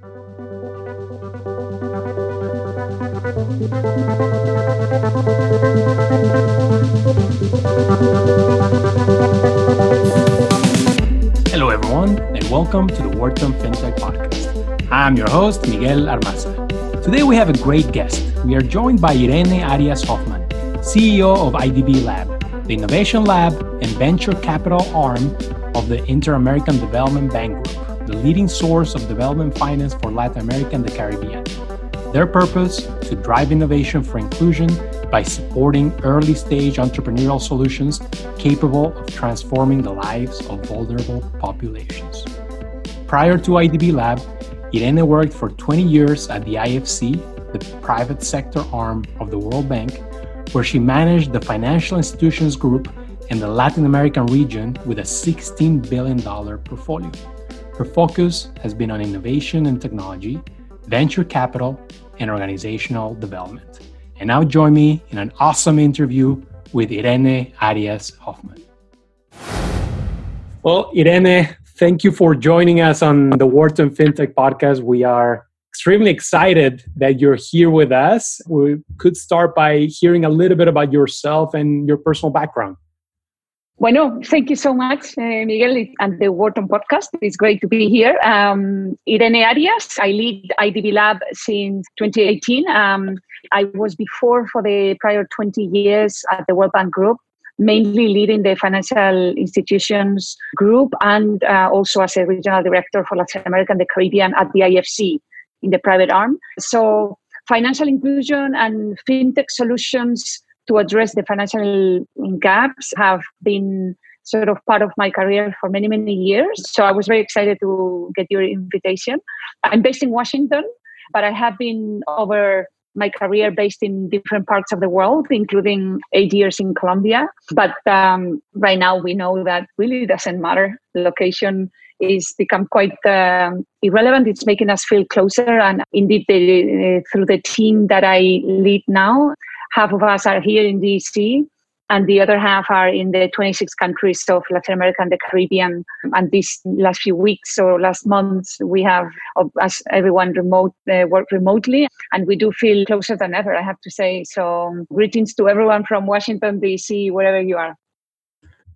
Hello, everyone, and welcome to the Wharton FinTech Podcast. I'm your host, Miguel Armaza. Today, we have a great guest. We are joined by Irene Arias Hoffman, CEO of IDB Lab, the innovation lab and venture capital arm of the Inter American Development Bank leading source of development finance for Latin America and the Caribbean. Their purpose to drive innovation for inclusion by supporting early stage entrepreneurial solutions capable of transforming the lives of vulnerable populations. Prior to IDB Lab, Irene worked for 20 years at the IFC, the private sector arm of the World Bank, where she managed the financial institutions group in the Latin American region with a $16 billion portfolio. Her focus has been on innovation and technology venture capital, and organizational development. And now join me in an awesome interview with Irene Arias Hoffman. Well, Irene, thank you for joining us on the Wharton FinTech podcast. We are extremely excited that you're here with us. We could start by hearing a little bit about yourself and your personal background. Bueno, thank you so much, uh, Miguel, and the Wharton podcast. It's great to be here. Um, Irene Arias, I lead IDB Lab since 2018. Um, I was before for the prior 20 years at the World Bank Group, mainly leading the financial institutions group and uh, also as a regional director for Latin America and the Caribbean at the IFC in the private arm. So, financial inclusion and fintech solutions to address the financial gaps have been sort of part of my career for many, many years. So I was very excited to get your invitation. I'm based in Washington, but I have been over my career based in different parts of the world, including eight years in Colombia. But um, right now, we know that really doesn't matter. location is become quite uh, irrelevant. It's making us feel closer. And indeed, the, uh, through the team that I lead now, half of us are here in DC and the other half are in the 26 countries of Latin America and the Caribbean. And these last few weeks or last months, we have, as everyone remote uh, work remotely, and we do feel closer than ever. I have to say. So, greetings to everyone from Washington D.C., wherever you are.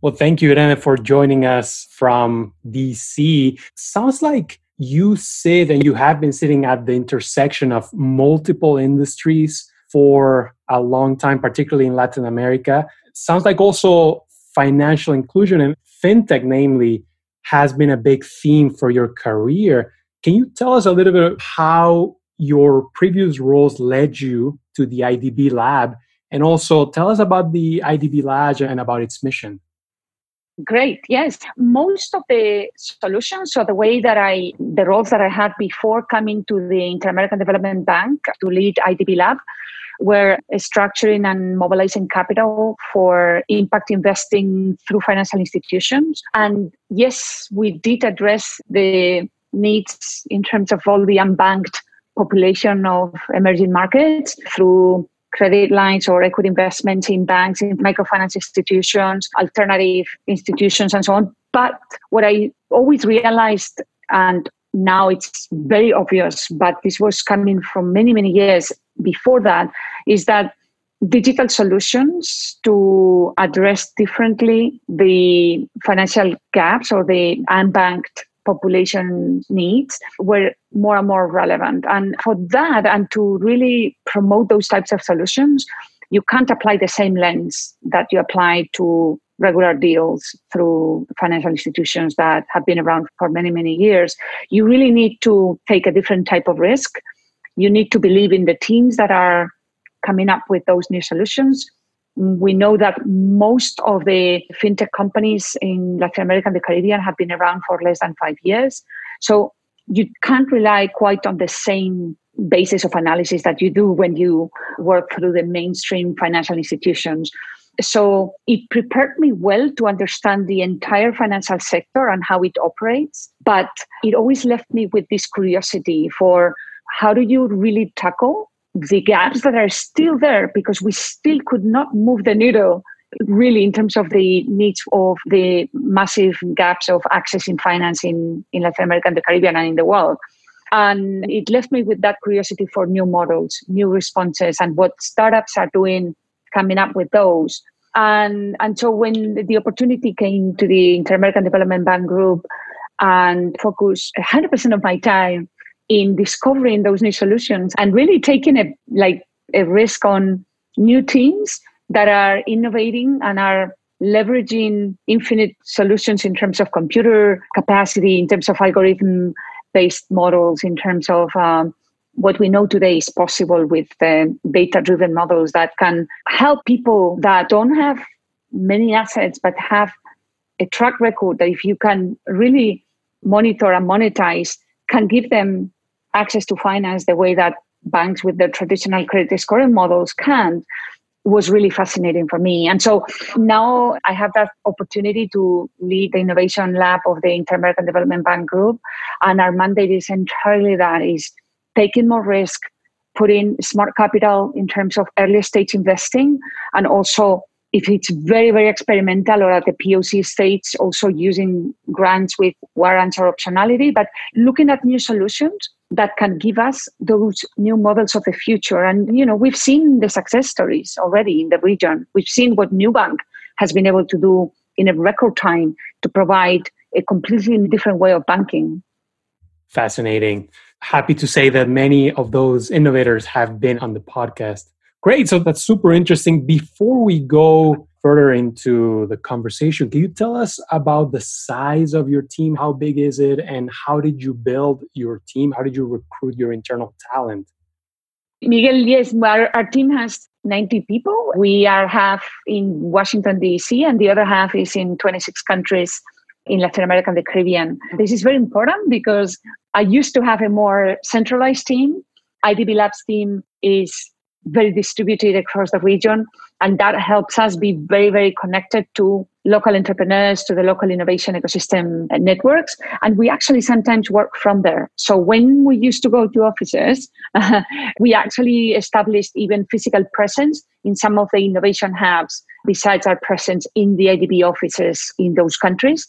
Well, thank you, Irene, for joining us from DC. Sounds like you sit and you have been sitting at the intersection of multiple industries for a long time, particularly in Latin America. Sounds like also financial inclusion and fintech, namely, has been a big theme for your career. Can you tell us a little bit how your previous roles led you to the IDB lab? And also tell us about the IDB lab and about its mission. Great. Yes. Most of the solutions, so the way that I, the roles that I had before coming to the Inter American Development Bank to lead IDB Lab, were structuring and mobilizing capital for impact investing through financial institutions. And yes, we did address the needs in terms of all the unbanked population of emerging markets through credit lines or equity investments in banks, in microfinance institutions, alternative institutions, and so on. But what I always realized, and now it's very obvious, but this was coming from many, many years before that, is that digital solutions to address differently the financial gaps or the unbanked population needs were more and more relevant. And for that, and to really promote those types of solutions, you can't apply the same lens that you apply to regular deals through financial institutions that have been around for many, many years. You really need to take a different type of risk. You need to believe in the teams that are coming up with those new solutions. We know that most of the fintech companies in Latin America and the Caribbean have been around for less than five years. So you can't rely quite on the same basis of analysis that you do when you work through the mainstream financial institutions. So it prepared me well to understand the entire financial sector and how it operates. But it always left me with this curiosity for how do you really tackle the gaps that are still there because we still could not move the needle really in terms of the needs of the massive gaps of access in finance in, in Latin America and the Caribbean and in the world. And it left me with that curiosity for new models, new responses, and what startups are doing, coming up with those. And, and so when the opportunity came to the Inter American Development Bank Group and focus 100% of my time in discovering those new solutions and really taking a like a risk on new teams that are innovating and are leveraging infinite solutions in terms of computer capacity, in terms of algorithm based models, in terms of um, what we know today is possible with uh, data driven models that can help people that don't have many assets but have a track record that if you can really monitor and monetize can give them access to finance the way that banks with their traditional credit scoring models can was really fascinating for me. And so now I have that opportunity to lead the innovation lab of the Inter-American Development Bank Group. And our mandate is entirely that is taking more risk, putting smart capital in terms of early stage investing, and also if it's very, very experimental or at the POC stage, also using grants with warrants or optionality, but looking at new solutions that can give us those new models of the future. And, you know, we've seen the success stories already in the region. We've seen what Nubank has been able to do in a record time to provide a completely different way of banking. Fascinating. Happy to say that many of those innovators have been on the podcast. Great. So that's super interesting. Before we go further into the conversation, can you tell us about the size of your team? How big is it? And how did you build your team? How did you recruit your internal talent? Miguel, yes, our, our team has 90 people. We are half in Washington, D.C., and the other half is in 26 countries in Latin America and the Caribbean. This is very important because I used to have a more centralized team. IDB Labs team is very distributed across the region. And that helps us be very, very connected to local entrepreneurs, to the local innovation ecosystem networks. And we actually sometimes work from there. So when we used to go to offices, we actually established even physical presence in some of the innovation hubs, besides our presence in the IDB offices in those countries.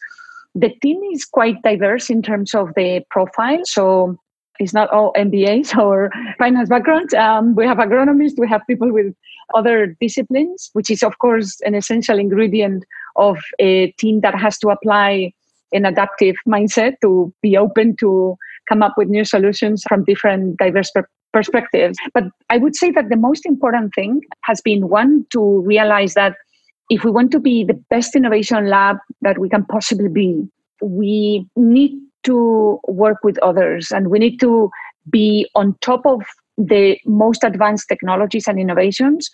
The team is quite diverse in terms of the profile. So it's not all MBAs or finance backgrounds. Um, we have agronomists, we have people with other disciplines, which is, of course, an essential ingredient of a team that has to apply an adaptive mindset to be open to come up with new solutions from different diverse per- perspectives. But I would say that the most important thing has been one to realize that if we want to be the best innovation lab that we can possibly be, we need to work with others and we need to be on top of the most advanced technologies and innovations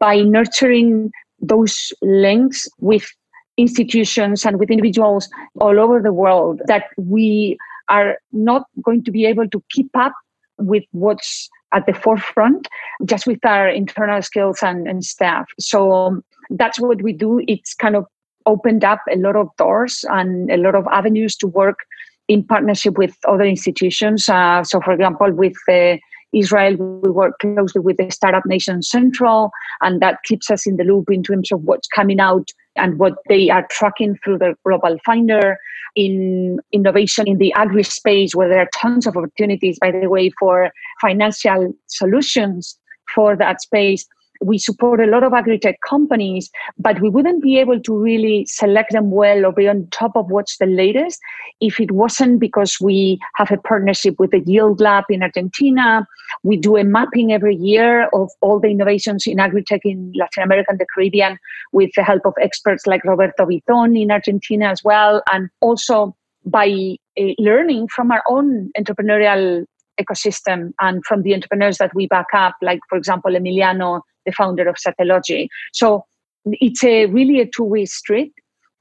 by nurturing those links with institutions and with individuals all over the world that we are not going to be able to keep up with what's at the forefront just with our internal skills and, and staff so um, that's what we do it's kind of opened up a lot of doors and a lot of avenues to work in partnership with other institutions. Uh, so, for example, with uh, Israel, we work closely with the Startup Nation Central, and that keeps us in the loop in terms of what's coming out and what they are tracking through the Global Finder. In innovation in the agri space, where there are tons of opportunities, by the way, for financial solutions for that space we support a lot of agri-tech companies, but we wouldn't be able to really select them well or be on top of what's the latest if it wasn't because we have a partnership with the Yield Lab in Argentina. We do a mapping every year of all the innovations in agri-tech in Latin America and the Caribbean with the help of experts like Roberto Viton in Argentina as well, and also by uh, learning from our own entrepreneurial ecosystem and from the entrepreneurs that we back up, like, for example, Emiliano the founder of Satellogic. So it's a really a two-way street.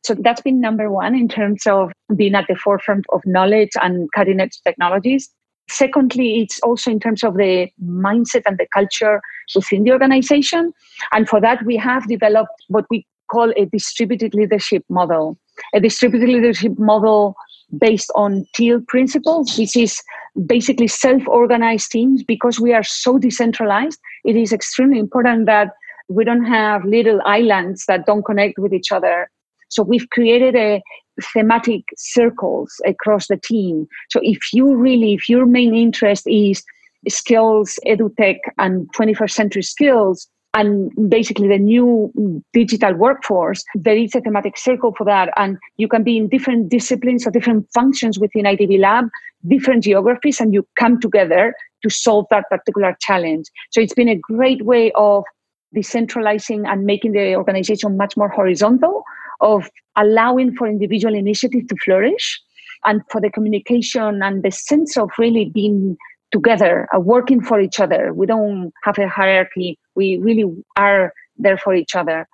So that's been number one in terms of being at the forefront of knowledge and cutting edge technologies. Secondly, it's also in terms of the mindset and the culture within the organization. And for that, we have developed what we call a distributed leadership model. A distributed leadership model based on teal principles, which is basically self-organized teams. Because we are so decentralized it is extremely important that we don't have little islands that don't connect with each other. So we've created a thematic circles across the team. So if you really, if your main interest is skills, edutech, and 21st century skills, and basically the new digital workforce, there is a thematic circle for that. And you can be in different disciplines or different functions within IDB Lab, different geographies, and you come together to solve that particular challenge. So it's been a great way of decentralizing and making the organization much more horizontal, of allowing for individual initiative to flourish and for the communication and the sense of really being together, uh, working for each other. We don't have a hierarchy. We really are there for each other.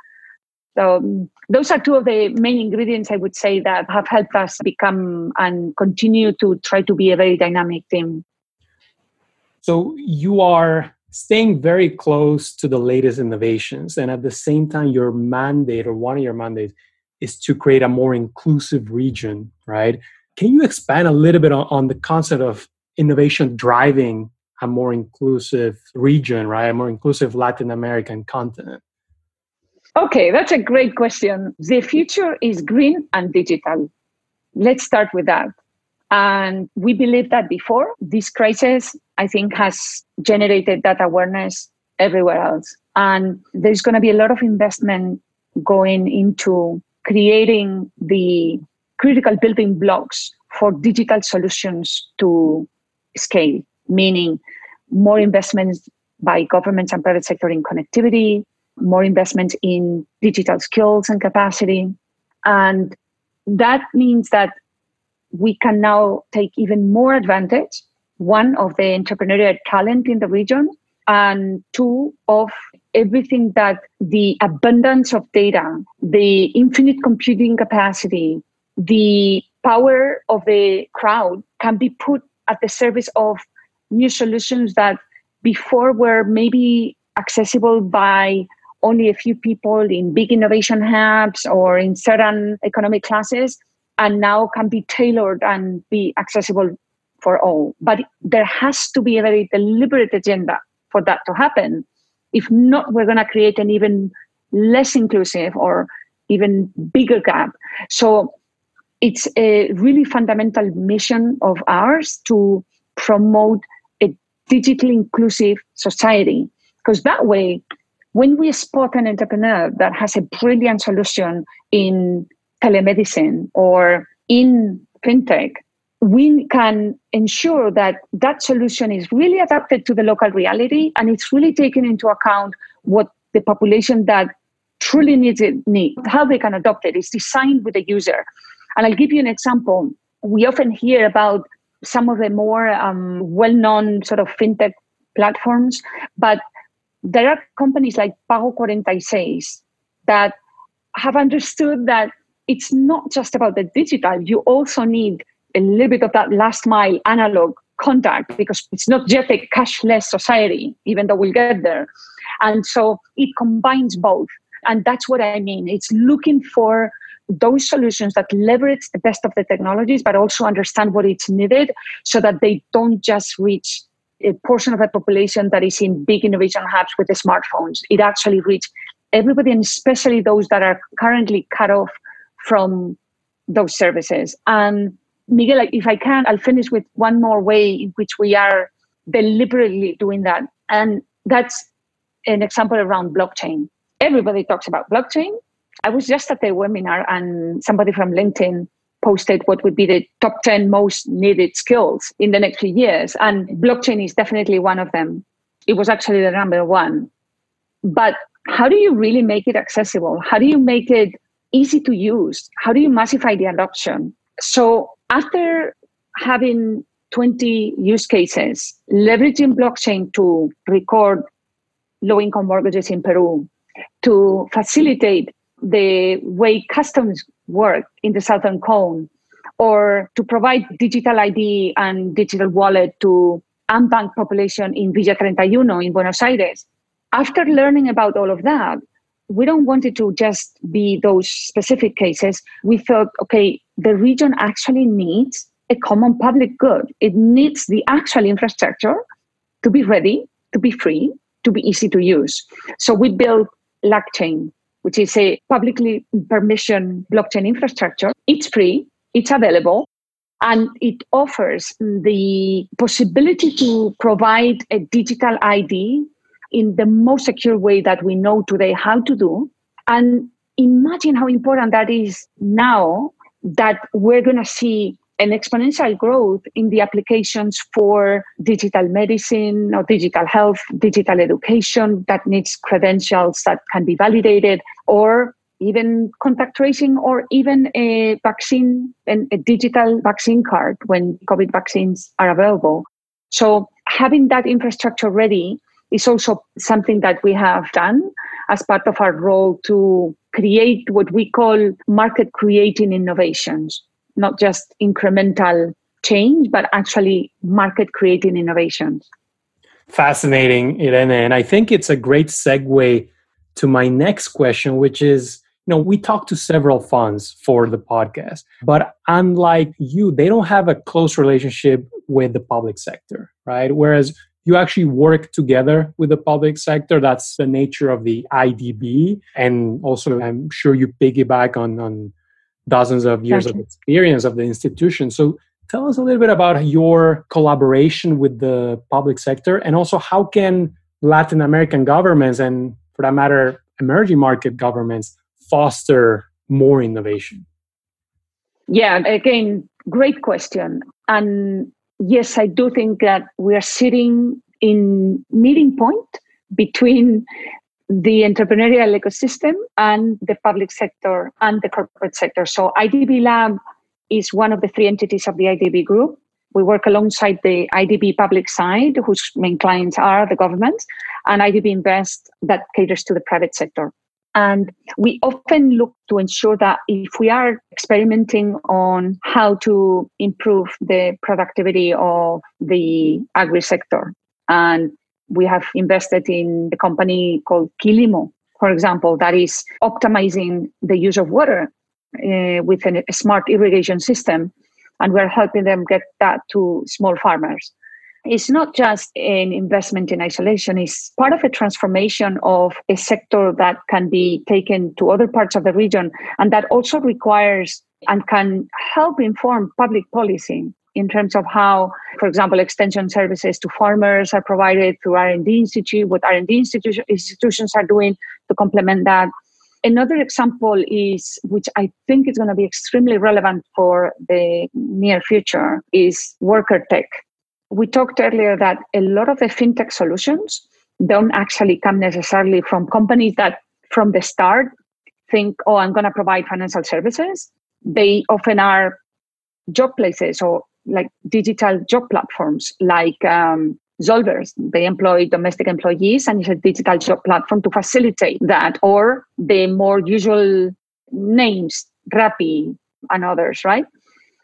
So um, those are two of the main ingredients I would say that have helped us become and continue to try to be a very dynamic team. So you are staying very close to the latest innovations, and at the same time, your mandate or one of your mandates is to create a more inclusive region, right? Can you expand a little bit on, on the concept of innovation driving a more inclusive region, right? A more inclusive Latin American continent? Okay, that's a great question. The future is green and digital. Let's start with that. And we believe that before this crisis, I think, has generated that awareness everywhere else. And there's going to be a lot of investment going into creating the critical building blocks for digital solutions to scale, meaning more investments by governments and private sector in connectivity, more investments in digital skills and capacity. And that means that we can now take even more advantage one of the entrepreneurial talent in the region and two of everything that the abundance of data the infinite computing capacity the power of the crowd can be put at the service of new solutions that before were maybe accessible by only a few people in big innovation hubs or in certain economic classes and now can be tailored and be accessible for all. But there has to be a very deliberate agenda for that to happen. If not we're going to create an even less inclusive or even bigger gap. So it's a really fundamental mission of ours to promote digitally inclusive society. Because that way, when we spot an entrepreneur that has a brilliant solution in telemedicine or in fintech, we can ensure that that solution is really adapted to the local reality and it's really taken into account what the population that truly needs it need, how they can adopt it. It's designed with the user. And I'll give you an example. We often hear about some of the more um, well known sort of fintech platforms, but there are companies like Pago 46 that have understood that it's not just about the digital, you also need a little bit of that last mile analog contact because it's not just a cashless society, even though we'll get there. And so it combines both. And that's what I mean. It's looking for those solutions that leverage the best of the technologies, but also understand what is needed so that they don't just reach a portion of the population that is in big innovation hubs with the smartphones. It actually reach everybody, and especially those that are currently cut off from those services. And Miguel, if I can, I'll finish with one more way in which we are deliberately doing that. And that's an example around blockchain. Everybody talks about blockchain, I was just at a webinar and somebody from LinkedIn posted what would be the top 10 most needed skills in the next few years. And blockchain is definitely one of them. It was actually the number one. But how do you really make it accessible? How do you make it easy to use? How do you massify the adoption? So after having 20 use cases, leveraging blockchain to record low income mortgages in Peru, to facilitate the way customs work in the Southern Cone, or to provide digital ID and digital wallet to unbanked population in Villa 31 in Buenos Aires. After learning about all of that, we don't want it to just be those specific cases. We thought, okay, the region actually needs a common public good. It needs the actual infrastructure to be ready, to be free, to be easy to use. So we built LACchain, which is a publicly permission blockchain infrastructure. It's free, it's available, and it offers the possibility to provide a digital ID in the most secure way that we know today how to do. And imagine how important that is now that we're going to see an exponential growth in the applications for digital medicine or digital health, digital education that needs credentials that can be validated, or even contact tracing, or even a vaccine and a digital vaccine card when COVID vaccines are available. So having that infrastructure ready is also something that we have done as part of our role to create what we call market creating innovations not just incremental change, but actually market creating innovations. Fascinating, Irene. And I think it's a great segue to my next question, which is you know, we talk to several funds for the podcast, but unlike you, they don't have a close relationship with the public sector, right? Whereas you actually work together with the public sector. That's the nature of the IDB. And also, I'm sure you piggyback on, on dozens of years of experience of the institution. So tell us a little bit about your collaboration with the public sector and also how can Latin American governments and for that matter emerging market governments foster more innovation? Yeah, again, great question. And yes, I do think that we are sitting in meeting point between the entrepreneurial ecosystem and the public sector and the corporate sector. So IDB Lab is one of the three entities of the IDB group. We work alongside the IDB public side, whose main clients are the government, and IDB Invest that caters to the private sector. And we often look to ensure that if we are experimenting on how to improve the productivity of the agri sector and we have invested in a company called Kilimo, for example, that is optimizing the use of water uh, with a smart irrigation system. And we're helping them get that to small farmers. It's not just an investment in isolation, it's part of a transformation of a sector that can be taken to other parts of the region and that also requires and can help inform public policy in terms of how, for example, extension services to farmers are provided through R&D Institute, what R&D institu- institutions are doing to complement that. Another example is, which I think is going to be extremely relevant for the near future, is worker tech. We talked earlier that a lot of the fintech solutions don't actually come necessarily from companies that from the start think, oh, I'm going to provide financial services. They often are job places or like digital job platforms like um, Zolvers. They employ domestic employees and it's a digital job platform to facilitate that, or the more usual names, Rappi and others, right?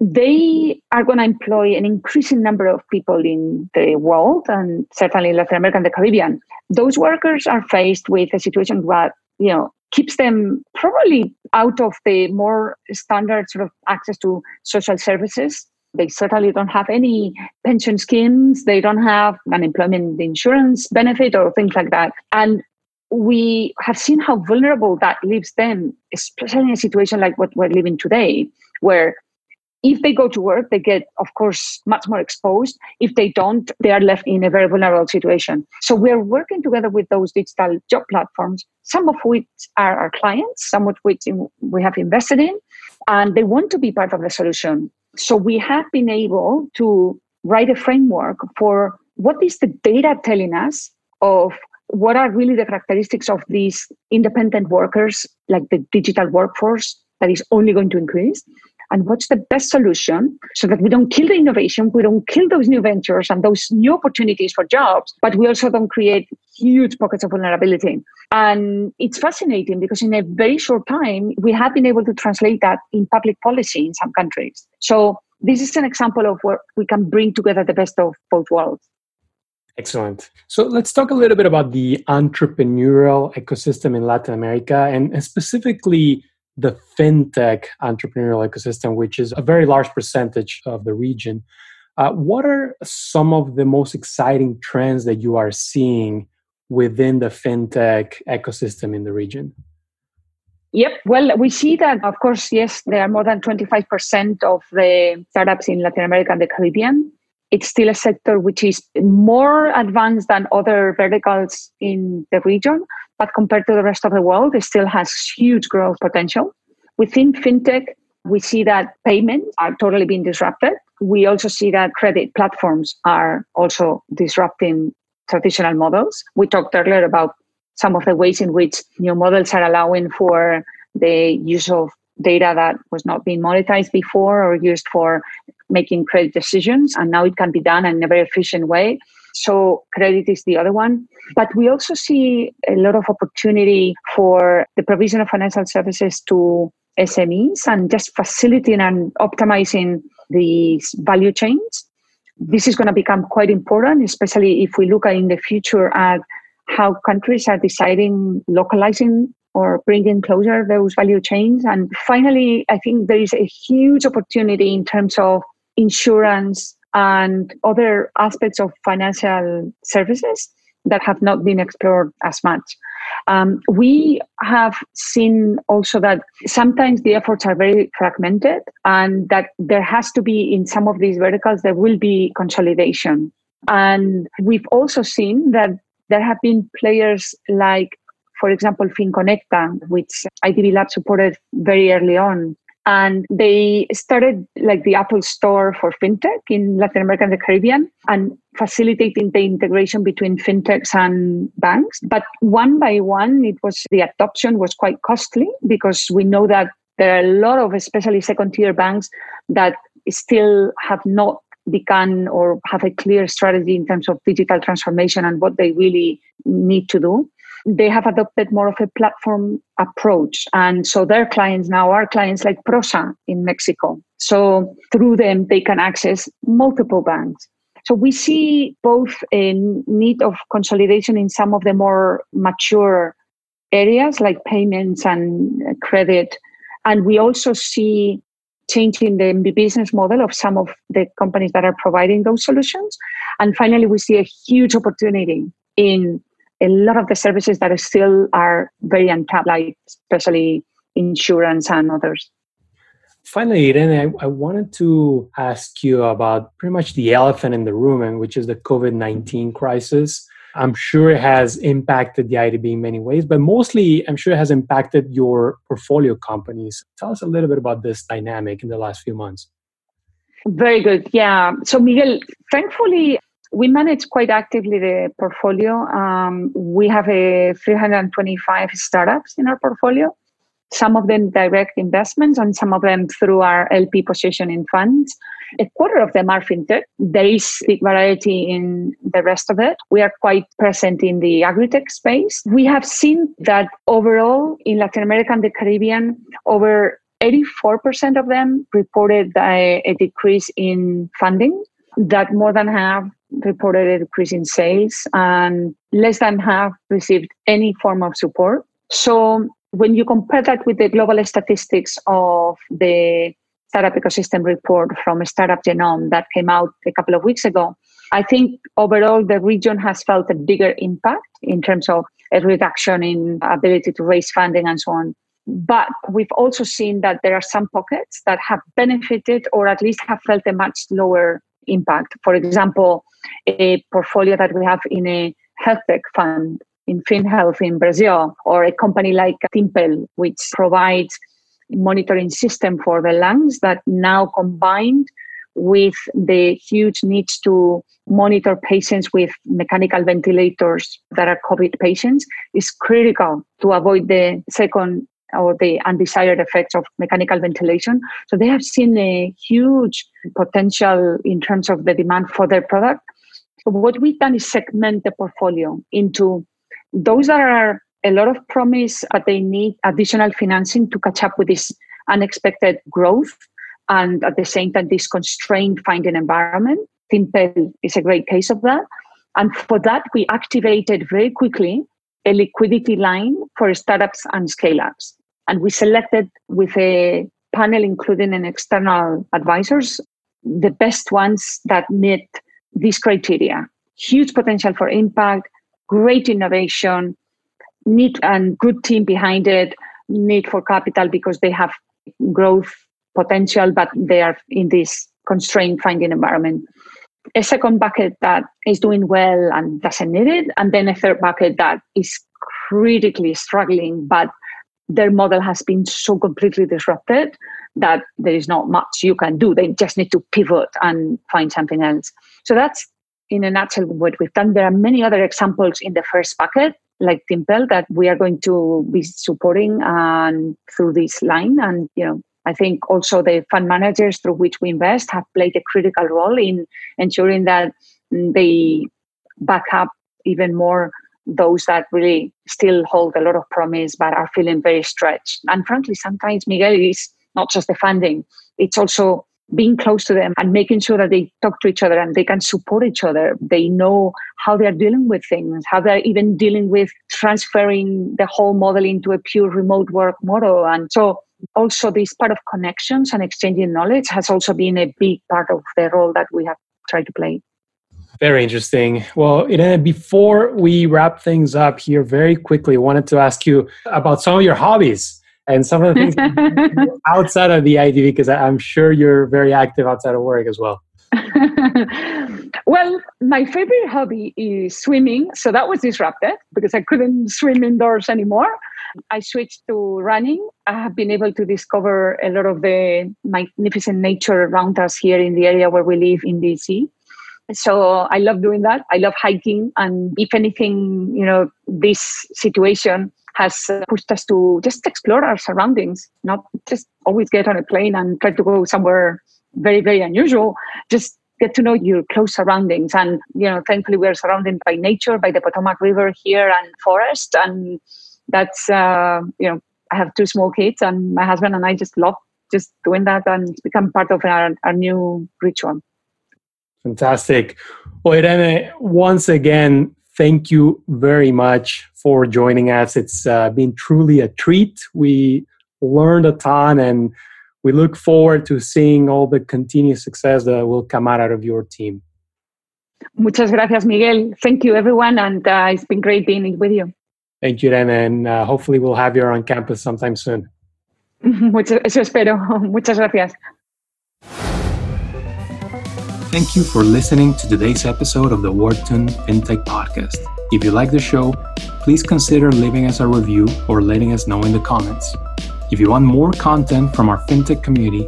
They are going to employ an increasing number of people in the world and certainly in Latin America and the Caribbean. Those workers are faced with a situation where, you know, keeps them probably out of the more standard sort of access to social services they certainly don't have any pension schemes. They don't have unemployment insurance benefit or things like that. And we have seen how vulnerable that leaves them, especially in a situation like what we're living today, where if they go to work, they get, of course, much more exposed. If they don't, they are left in a very vulnerable situation. So we're working together with those digital job platforms, some of which are our clients, some of which we have invested in, and they want to be part of the solution. So we have been able to write a framework for what is the data telling us of what are really the characteristics of these independent workers, like the digital workforce that is only going to increase, and what's the best solution so that we don't kill the innovation, we don't kill those new ventures and those new opportunities for jobs, but we also don't create huge pockets of vulnerability. And it's fascinating because in a very short time, we have been able to translate that in public policy in some countries. So this is an example of where we can bring together the best of both worlds. Excellent. So let's talk a little bit about the entrepreneurial ecosystem in Latin America and specifically the fintech entrepreneurial ecosystem, which is a very large percentage of the region. Uh, what are some of the most exciting trends that you are seeing within the fintech ecosystem in the region? Yep. Well, we see that, of course, yes, there are more than 25% of the startups in Latin America and the Caribbean. It's still a sector which is more advanced than other verticals in the region, but compared to the rest of the world, it still has huge growth potential. Within fintech, we see that payments are totally being disrupted. We also see that credit platforms are also disrupting traditional models. We talked earlier about some of the ways in which new models are allowing for the use of data that was not being monetized before or used for making credit decisions. And now it can be done in a very efficient way. So credit is the other one. But we also see a lot of opportunity for the provision of financial services to SMEs and just facilitating and optimizing these value chains. This is going to become quite important, especially if we look at in the future at how countries are deciding localizing or bringing closer those value chains. And finally, I think there is a huge opportunity in terms of insurance and other aspects of financial services that have not been explored as much. Um, we have seen also that sometimes the efforts are very fragmented and that there has to be in some of these verticals, there will be consolidation. And we've also seen that there have been players like, for example, FinConecta, which IDB Lab supported very early on. And they started like the Apple Store for fintech in Latin America and the Caribbean and facilitating the integration between fintechs and banks. But one by one, it was the adoption was quite costly because we know that there are a lot of, especially second tier banks, that still have not begun or have a clear strategy in terms of digital transformation and what they really need to do. They have adopted more of a platform approach. And so their clients now are clients like Prosa in Mexico. So through them, they can access multiple banks. So we see both a need of consolidation in some of the more mature areas like payments and credit. And we also see changing the business model of some of the companies that are providing those solutions. And finally, we see a huge opportunity in a lot of the services that still are very untapped, like especially insurance and others. Finally, Irene, I, I, wanted to ask you about pretty much the elephant in the room, and which is the COVID 19 crisis. I'm sure it has impacted the IDB in many ways, but mostly I'm sure it has impacted your portfolio companies. Tell us a little bit about this dynamic in the last few months. Very good. Yeah. So, Miguel, thankfully, we manage quite actively the portfolio. Um, we have a 325 startups in our portfolio, some of them direct investments and some of them through our LP position in funds. A quarter of them are fintech. There is big variety in the rest of it. We are quite present in the agri-tech space. We have seen that overall in Latin America and the Caribbean, over 84% of them reported a, a decrease in funding that more than half reported a decrease in sales and less than half received any form of support. So when you compare that with the global statistics of the startup ecosystem report from Startup Genome that came out a couple of weeks ago, I think overall the region has felt a bigger impact in terms of a reduction in ability to raise funding and so on. But we've also seen that there are some pockets that have benefited or at least have felt a much lower impact. For example, a portfolio that we have in a health tech fund in FinHealth in Brazil, or a company like Timpel, which provides monitoring system for the lungs that now combined with the huge needs to monitor patients with mechanical ventilators that are COVID patients is critical to avoid the second or the undesired effects of mechanical ventilation. So they have seen a huge potential in terms of the demand for their product. So what we've done is segment the portfolio into those that are a lot of promise, but they need additional financing to catch up with this unexpected growth and at the same time this constrained funding environment. Timpel is a great case of that. And for that, we activated very quickly a liquidity line for startups and scale ups. And we selected with a panel, including an external advisors, the best ones that meet these criteria. Huge potential for impact, great innovation, need and good team behind it, need for capital because they have growth potential, but they are in this constrained funding environment. A second bucket that is doing well and doesn't need it, and then a third bucket that is critically struggling, but their model has been so completely disrupted that there is not much you can do. They just need to pivot and find something else. So that's in a nutshell what we've done. There are many other examples in the first bucket, like Timpel, that we are going to be supporting and through this line. And you know, I think also the fund managers through which we invest have played a critical role in ensuring that they back up even more those that really still hold a lot of promise but are feeling very stretched. And frankly, sometimes Miguel is not just the funding, it's also being close to them and making sure that they talk to each other and they can support each other. They know how they're dealing with things, how they're even dealing with transferring the whole model into a pure remote work model. And so also this part of connections and exchanging knowledge has also been a big part of the role that we have tried to play. Very interesting. Well, Irene, before we wrap things up here very quickly, I wanted to ask you about some of your hobbies and some of the things outside of the IDB, because I'm sure you're very active outside of work as well. well, my favorite hobby is swimming. So that was disrupted because I couldn't swim indoors anymore. I switched to running. I have been able to discover a lot of the magnificent nature around us here in the area where we live in DC. So I love doing that. I love hiking. And if anything, you know, this situation has pushed us to just explore our surroundings, not just always get on a plane and try to go somewhere very, very unusual. Just get to know your close surroundings. And, you know, thankfully we are surrounded by nature, by the Potomac River here and forest. And that's, uh, you know, I have two small kids and my husband and I just love just doing that and it's become part of our, our new ritual. Fantastic. Well, Irene, once again, thank you very much for joining us. It's uh, been truly a treat. We learned a ton and we look forward to seeing all the continued success that will come out, of your team. Muchas gracias, Miguel. Thank you, everyone. And uh, it's been great being with you. Thank you, Irene. And uh, hopefully we'll have you on campus sometime soon. Mucho, eso espero. Muchas gracias. Thank you for listening to today's episode of the Wharton FinTech Podcast. If you like the show, please consider leaving us a review or letting us know in the comments. If you want more content from our FinTech community,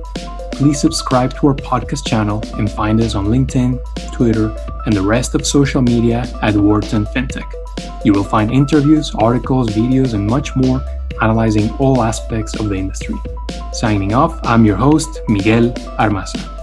please subscribe to our podcast channel and find us on LinkedIn, Twitter, and the rest of social media at Wharton FinTech. You will find interviews, articles, videos, and much more analyzing all aspects of the industry. Signing off, I'm your host, Miguel Armaza.